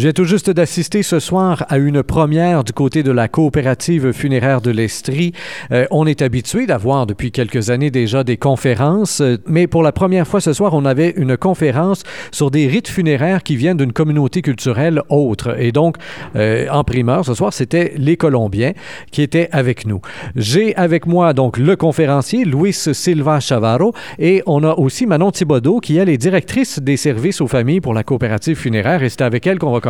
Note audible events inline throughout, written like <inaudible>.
J'ai tout juste d'assister ce soir à une première du côté de la coopérative funéraire de l'Estrie. Euh, on est habitué d'avoir depuis quelques années déjà des conférences, euh, mais pour la première fois ce soir, on avait une conférence sur des rites funéraires qui viennent d'une communauté culturelle autre. Et donc, euh, en primeur ce soir, c'était les Colombiens qui étaient avec nous. J'ai avec moi donc le conférencier Luis Silva Chavarro et on a aussi Manon Thibodeau qui elle est directrice des services aux familles pour la coopérative funéraire et avec elle qu'on va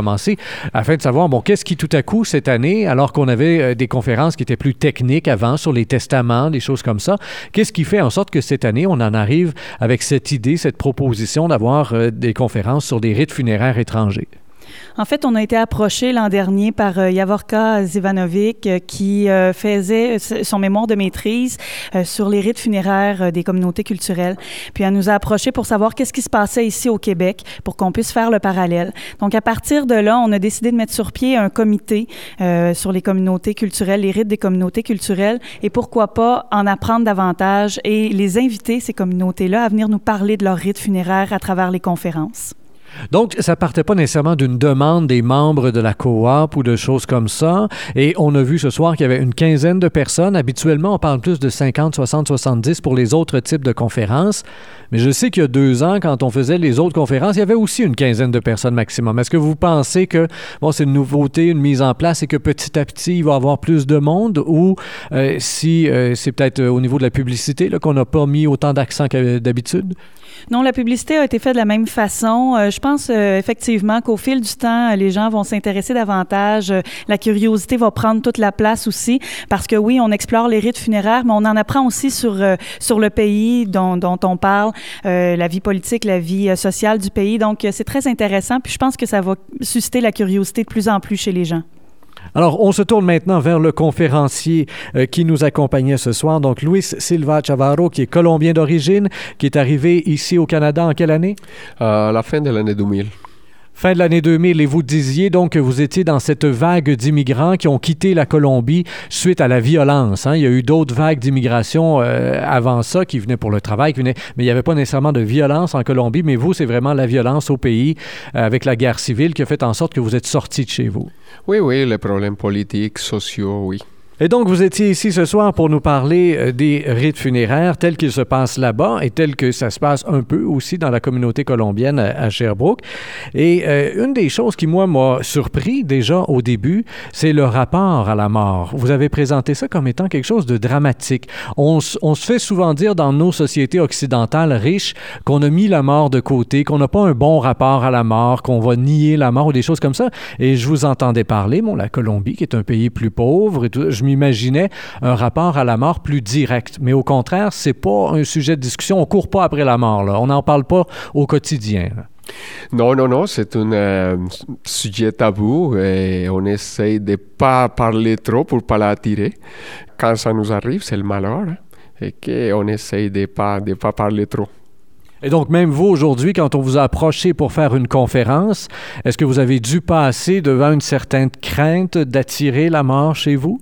afin de savoir, bon, qu'est-ce qui tout à coup, cette année, alors qu'on avait euh, des conférences qui étaient plus techniques avant sur les testaments, des choses comme ça, qu'est-ce qui fait en sorte que cette année, on en arrive avec cette idée, cette proposition d'avoir euh, des conférences sur des rites funéraires étrangers? En fait, on a été approché l'an dernier par euh, Yavorka Zivanovic euh, qui euh, faisait son mémoire de maîtrise sur les rites funéraires des communautés culturelles. Puis elle nous a approché pour savoir qu'est-ce qui se passait ici au Québec pour qu'on puisse faire le parallèle. Donc à partir de là, on a décidé de mettre sur pied un comité sur les communautés culturelles, les rites des communautés culturelles et pourquoi pas en apprendre davantage et les inviter, ces communautés-là, à venir nous parler de leurs rites funéraires à travers les conférences. Donc, ça partait pas nécessairement d'une demande des membres de la coop ou de choses comme ça. Et on a vu ce soir qu'il y avait une quinzaine de personnes. Habituellement, on parle plus de 50, 60, 70 pour les autres types de conférences. Mais je sais qu'il y a deux ans, quand on faisait les autres conférences, il y avait aussi une quinzaine de personnes maximum. Est-ce que vous pensez que, bon, c'est une nouveauté, une mise en place et que petit à petit, il va y avoir plus de monde? Ou euh, si euh, c'est peut-être euh, au niveau de la publicité qu'on n'a pas mis autant d'accent que d'habitude? Non, la publicité a été faite de la même façon. je pense effectivement qu'au fil du temps, les gens vont s'intéresser davantage. la curiosité va prendre toute la place aussi parce que oui, on explore les rites funéraires, mais on en apprend aussi sur, sur le pays dont, dont on parle. Euh, la vie politique, la vie euh, sociale du pays. Donc, euh, c'est très intéressant. Puis je pense que ça va susciter la curiosité de plus en plus chez les gens. Alors, on se tourne maintenant vers le conférencier qui nous accompagnait ce soir, donc Luis Silva Chavarro, qui est colombien d'origine, qui est arrivé ici au Canada en quelle année? À la fin de l'année 2000 fin de l'année 2000 et vous disiez donc que vous étiez dans cette vague d'immigrants qui ont quitté la Colombie suite à la violence. Hein. Il y a eu d'autres vagues d'immigration euh, avant ça qui venaient pour le travail, mais il n'y avait pas nécessairement de violence en Colombie. Mais vous, c'est vraiment la violence au pays euh, avec la guerre civile qui a fait en sorte que vous êtes sorti de chez vous. Oui, oui, les problèmes politiques, sociaux, oui. Et donc, vous étiez ici ce soir pour nous parler euh, des rites funéraires tels qu'ils se passent là-bas et tels que ça se passe un peu aussi dans la communauté colombienne à Sherbrooke. Et euh, une des choses qui, moi, m'a surpris déjà au début, c'est le rapport à la mort. Vous avez présenté ça comme étant quelque chose de dramatique. On, se fait souvent dire dans nos sociétés occidentales riches qu'on a mis la mort de côté, qu'on n'a pas un bon rapport à la mort, qu'on va nier la mort ou des choses comme ça. Et je vous entendais parler, bon, la Colombie, qui est un pays plus pauvre, et tout, imaginait un rapport à la mort plus direct. Mais au contraire, c'est pas un sujet de discussion. On court pas après la mort. On n'en parle pas au quotidien. Non, non, non, c'est un euh, sujet tabou et on essaye de pas parler trop pour pas l'attirer. Quand ça nous arrive, c'est le malheur hein, et qu'on essaye de pas de pas parler trop. Et donc, même vous, aujourd'hui, quand on vous a approché pour faire une conférence, est-ce que vous avez dû passer devant une certaine crainte d'attirer la mort chez vous?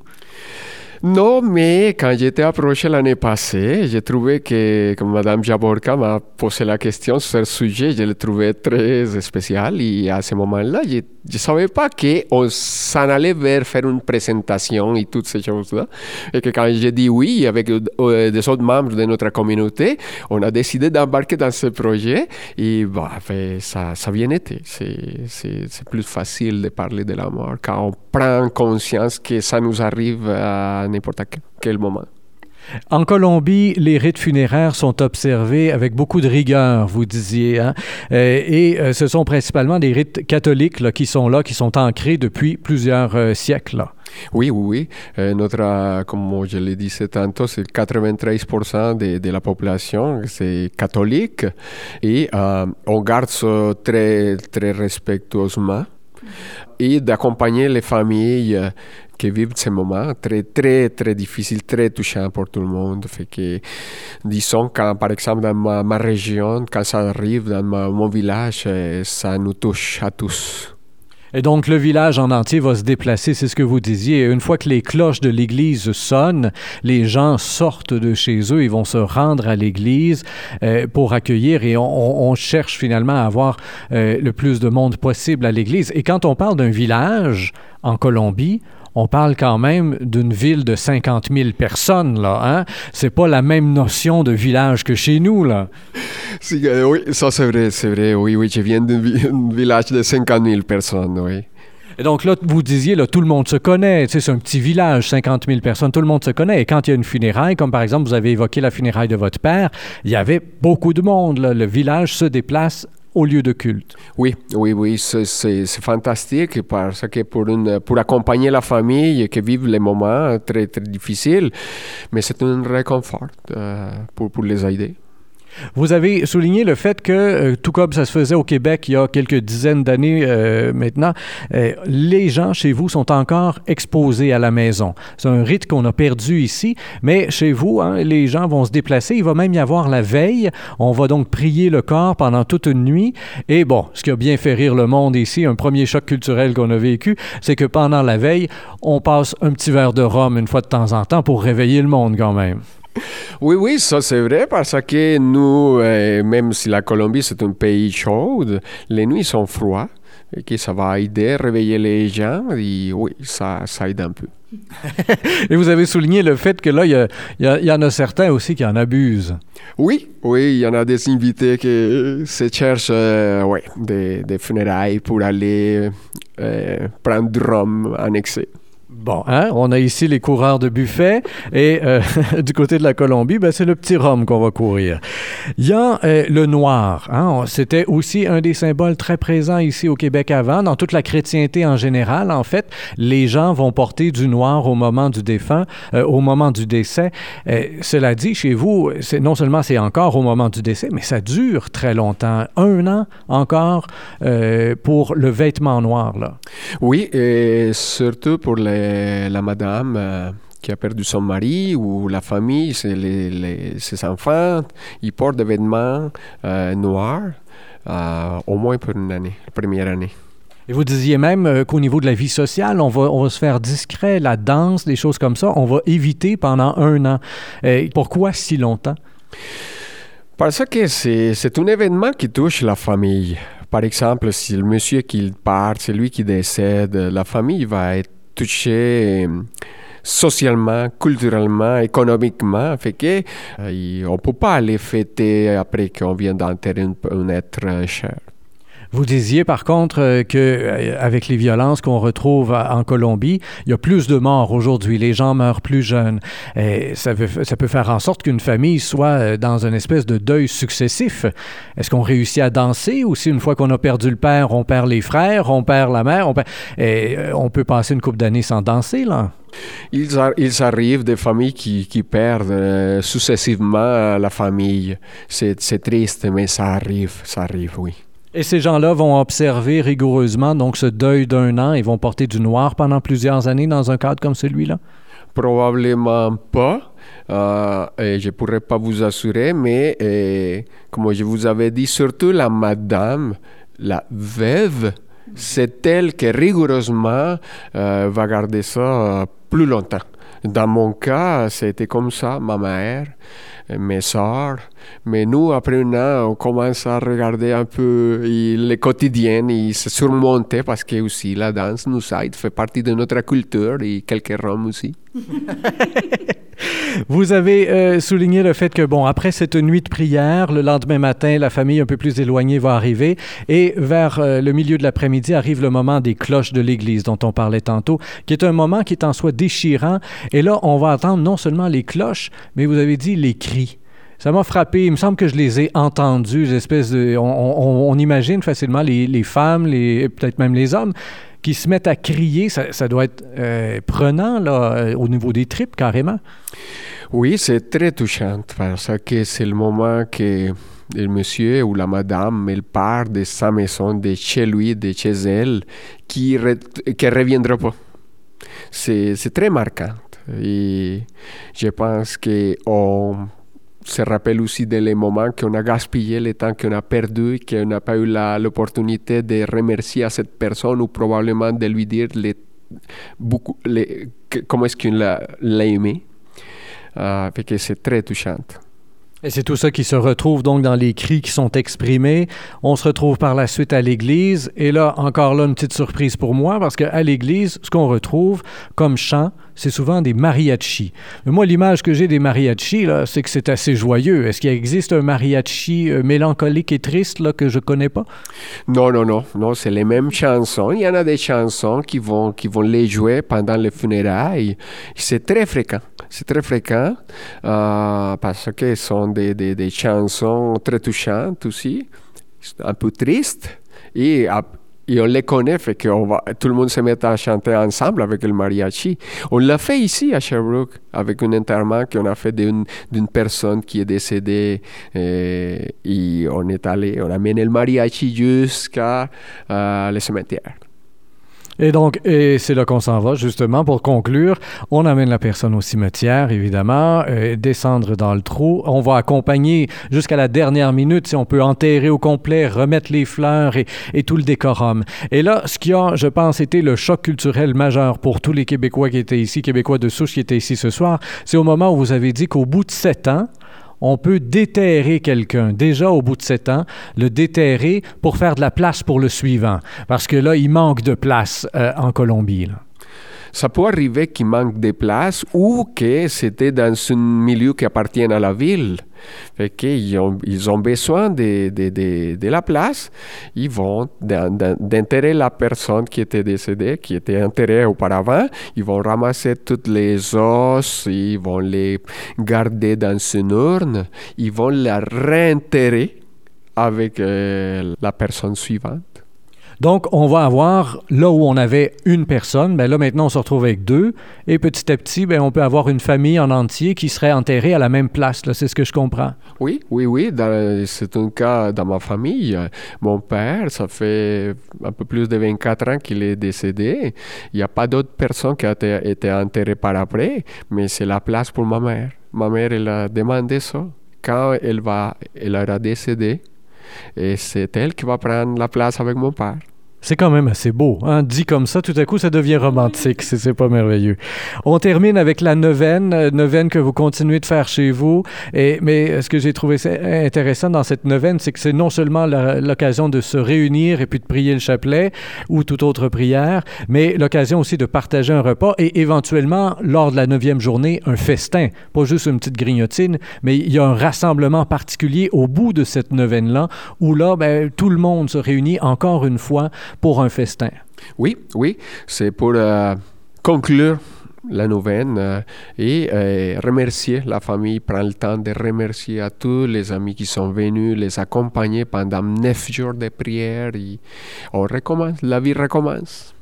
Non, mais quand j'étais approché l'année passée, j'ai trouvé que, comme Madame Jaborka m'a posé la question sur ce sujet, je l'ai trouvé très spécial et à ce moment-là, je ne savais pas qu'on s'en allait vers faire une présentation et toutes ces choses-là. Et que quand j'ai dit oui avec des autres membres de notre communauté, on a décidé d'embarquer dans ce projet et bah, ça, ça bien été. C'est plus facile de parler de la mort quand on prend conscience que ça nous arrive à n'importe quel moment. En Colombie, les rites funéraires sont observés avec beaucoup de rigueur, vous disiez, hein? Euh, et euh, ce sont principalement des rites catholiques qui sont là, qui sont ancrés depuis plusieurs euh, siècles. Oui, oui, oui. notre, comme je l'ai dit tantôt, c'est 93% de, de, la population, c'est catholique, et on garde ça très, très respectueusement et d'accompagner les familles qui vivent ces moments très, très, très difficiles, très touchants pour tout le monde. Fait que, disons, quand, par exemple, dans ma, ma région, quand ça arrive dans ma, mon village, ça nous touche à tous. Et donc, le village en entier va se déplacer, c'est ce que vous disiez. Une fois que les cloches de l'église sonnent, les gens sortent de chez eux, ils vont se rendre à l'église euh, pour accueillir et on, on, cherche finalement à avoir euh, le plus de monde possible à l'église. Et quand on parle d'un village en Colombie, on parle quand même d'une ville de 50 000 personnes, là. Hein? C'est pas la même notion de village que chez nous, là. Euh, oui, ça c'est vrai, c'est vrai. Oui, oui, je viens d'un village de 50 000 personnes, oui. Et donc là, vous disiez, là, tout le monde se connaît. Tu sais, c'est un petit village, 50 000 personnes, tout le monde se connaît. Et quand il y a une funéraille, comme par exemple, vous avez évoqué la funéraille de votre père, il y avait beaucoup de monde. Là. Le village se déplace au lieu de culte. Oui, oui, oui, c'est fantastique parce que pour, une, pour accompagner la famille qui vit les moments très, très difficiles, mais c'est un réconfort euh, pour, pour les aider. Vous avez souligné le fait que, euh, tout comme ça se faisait au Québec il y a quelques dizaines d'années euh, maintenant, euh, les gens chez vous sont encore exposés à la maison. C'est un rite qu'on a perdu ici, mais chez vous, hein, les gens vont se déplacer. Il va même y avoir la veille. On va donc prier le corps pendant toute une nuit. Et bon, ce qui a bien fait rire le monde ici, un premier choc culturel qu'on a vécu, c'est que pendant la veille, on passe un petit verre de rhum une fois de temps en temps pour réveiller le monde quand même. Oui, oui, ça c'est vrai parce que nous, euh, même si la Colombie c'est un pays chaud, les nuits sont froides et que ça va aider à réveiller les gens et oui, ça, ça aide un peu. <laughs> et vous avez souligné le fait que là, il y, y, y, en a certains aussi qui en abusent. Oui, oui, il y en a des invités qui se cherchent euh, ouais, des, des, funérailles pour aller euh, prendre du rhum en excès. Bon, hein? on a ici les coureurs de buffet et euh, <laughs> du côté de la Colombie, ben, c'est le petit rhum qu'on va courir. Il y a euh, le noir. Hein? C'était aussi un des symboles très présents ici au Québec avant. Dans toute la chrétienté en général, en fait, les gens vont porter du noir au moment du défunt, euh, au moment du décès. cela dit, chez vous, non seulement c'est encore au moment du décès, mais ça dure très longtemps. Un an encore pour le vêtement noir. Là. Oui, et surtout pour les la madame euh, qui a perdu son mari ou la famille, les, ses enfants, ils portent des vêtements euh, noirs euh, au moins pour une année, la première année. Et vous disiez même qu'au niveau de la vie sociale, on va, on va se faire discret, la danse, des choses comme ça, on va éviter pendant un an. Et pourquoi si longtemps? Parce que c'est un événement qui touche la famille. Par exemple, si le monsieur qui part, c'est lui qui décède, la famille va être touché euh, socialement, culturellement, économiquement, fait que euh, on peut pas aller fêter après qu'on vient d'enterrer un, être euh, cher. Vous disiez par contre euh, que euh, avec les violences qu'on retrouve en Colombie, il y a plus de morts aujourd'hui. Les gens meurent plus jeunes. Ça, peut faire en sorte qu'une famille soit euh, dans une espèce de deuil successif. Est-ce qu'on réussit à danser ou si une fois qu'on a perdu le père, on perd les frères, on perd la mère, on, on peut passer une couple d'années sans danser là? Il, il arrive des familles qui perdent successivement la famille. C'est triste, mais ça arrive, ça arrive, oui. Et ces gens-là vont observer rigoureusement donc ce deuil d'un an et vont porter du noir pendant plusieurs années dans un cadre comme celui-là? Probablement pas. Euh, je ne pourrais pas vous assurer, mais comme je vous avais dit, surtout la madame, la veuve, c'est elle qui rigoureusement euh, va garder ça euh, plus longtemps. Dans mon cas, c'était comme ça, ma mère mes soeurs. Mais nous, après un an, on commence à regarder un peu le quotidien et se surmonter parce que aussi la danse nous aide, fait partie de notre culture et quelques roms aussi. <laughs> Vous avez euh, souligné le fait que, bon, après cette nuit de prière, le lendemain matin, la famille un peu plus éloignée va arriver et vers euh, le milieu de l'après-midi arrive le moment des cloches de l'église dont on parlait tantôt, qui est un moment qui est en soi déchirant. Et là, on va entendre non seulement les cloches, mais vous avez dit les cris. Ça m'a frappé. Il me semble que je les ai entendus, de. On, imagine facilement les, femmes, peut-être même les hommes, qui se mettent à crier, ça, doit être euh, prenant là, euh, au niveau des tripes carrément. Oui, c'est très touchant parce que c'est le moment que le monsieur ou la madame, elle part de sa maison, de chez lui, de chez elle, qui ne reviendra pas. C'est très marquant. Et je pense qu'on se rappelle aussi des moments qu'on a gaspillé, le temps qu'on a perdu, qu'on n'a pas eu l'opportunité de remercier à cette personne ou probablement de lui dire les, beaucoup, les, comment est-ce qu'il l'a aimé. Euh, c'est très touchant. Et c'est tout ça qui se retrouve donc dans les cris qui sont exprimés. On se retrouve par la suite à l'église. Et là, encore là, une petite surprise pour moi, parce qu'à l'église, ce qu'on retrouve comme chant, c'est souvent des mariachis. Mais moi, l'image que j'ai des mariachis, là, c'est que c'est assez joyeux. Est-ce qu'il existe un mariachi euh, mélancolique et triste là, que je connais pas? Non, non, non. Non, c'est les mêmes chansons. Il y en a des chansons qui vont, qui vont les jouer pendant les funérailles. C'est très fréquent. C'est très fréquent euh, parce que ce sont des, chansons très touchantes aussi, un peu tristes. Et, on les connaît, fait que tout le monde se met à chanter ensemble avec le mariachi. On l'a fait ici à Sherbrooke avec un enterrement qu'on a fait d'une personne qui est décédée et, et, on est allé, on a mené le mariachi jusqu'à euh, le cimetière. Et donc, et c'est là qu'on s'en va, justement, pour conclure. On amène la personne au cimetière, évidemment, euh, descendre dans le trou. On va accompagner jusqu'à la dernière minute, si on peut enterrer au complet, remettre les fleurs et, et, tout le décorum. Et là, ce qui a, je pense, été le choc culturel majeur pour tous les Québécois qui étaient ici, Québécois de souche qui étaient ici ce soir, c'est au moment où vous avez dit qu'au bout de sept ans, on peut déterrer quelqu'un déjà au bout de sept ans, le déterrer pour faire de la place pour le suivant, parce que là, il manque de place euh, en Colombie. Ça peut arriver qu'il manque de place ou que c'était dans un milieu qui appartient à la ville. Qu'ils ont, ils ont besoin de, la place. Ils vont d'enterrer la personne qui était décédée, qui était enterrée auparavant. Ils vont ramasser toutes les os, ils vont les garder dans une urne, ils vont la réenterrer avec euh, la personne suivante. Donc, on va avoir, là où on avait une personne, bien là, maintenant, on se retrouve avec deux. Et petit à petit, bien, on peut avoir une famille en entier qui serait enterrée à la même place. C'est ce que je comprends. Oui, oui, oui. C'est un cas dans ma famille. Mon père, ça fait un peu plus de 24 ans qu'il est décédé. Il n'y a pas d'autres personnes qui ont été enterrées par après, mais c'est la place pour ma mère. Ma mère, elle a demandé ça. Quand elle, va, elle aura décédé, et c'est elle qui va prendre la place avec mon père. C'est quand même assez beau. Hein? Dit comme ça, tout à coup, ça devient romantique. C'est pas merveilleux. On termine avec la neuvaine, euh, neuvaine que vous continuez de faire chez vous. Et, mais ce que j'ai trouvé intéressant dans cette neuvaine, c'est que c'est non seulement l'occasion de se réunir et puis de prier le chapelet ou toute autre prière, mais l'occasion aussi de partager un repas et éventuellement, lors de la neuvième journée, un festin. Pas juste une petite grignotine, mais il y a un rassemblement particulier au bout de cette neuvaine-là où là, ben, tout le monde se réunit encore une fois pour un festin. Oui, oui, c'est pour euh, conclure la neuvaine euh, et euh, remercier la famille, prendre le temps de remercier à tous les amis qui sont venus, les accompagner pendant neuf jours de prière et on recommence, la vie recommence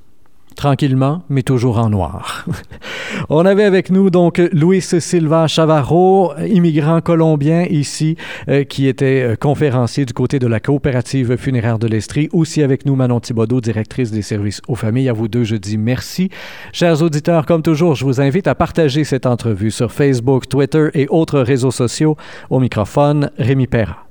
tranquillement, mais toujours en noir. <laughs> On avait avec nous donc Luis Silva Chavarro, immigrant colombien ici, euh, qui était euh, conférencier du côté de la coopérative funéraire de l'Estrie. Aussi avec nous Manon Thibodeau, directrice des services aux familles. À vous deux, je dis merci. Chers auditeurs, comme toujours, je vous invite à partager cette entrevue sur Facebook, Twitter et autres réseaux sociaux. Au microphone, Rémi Perra.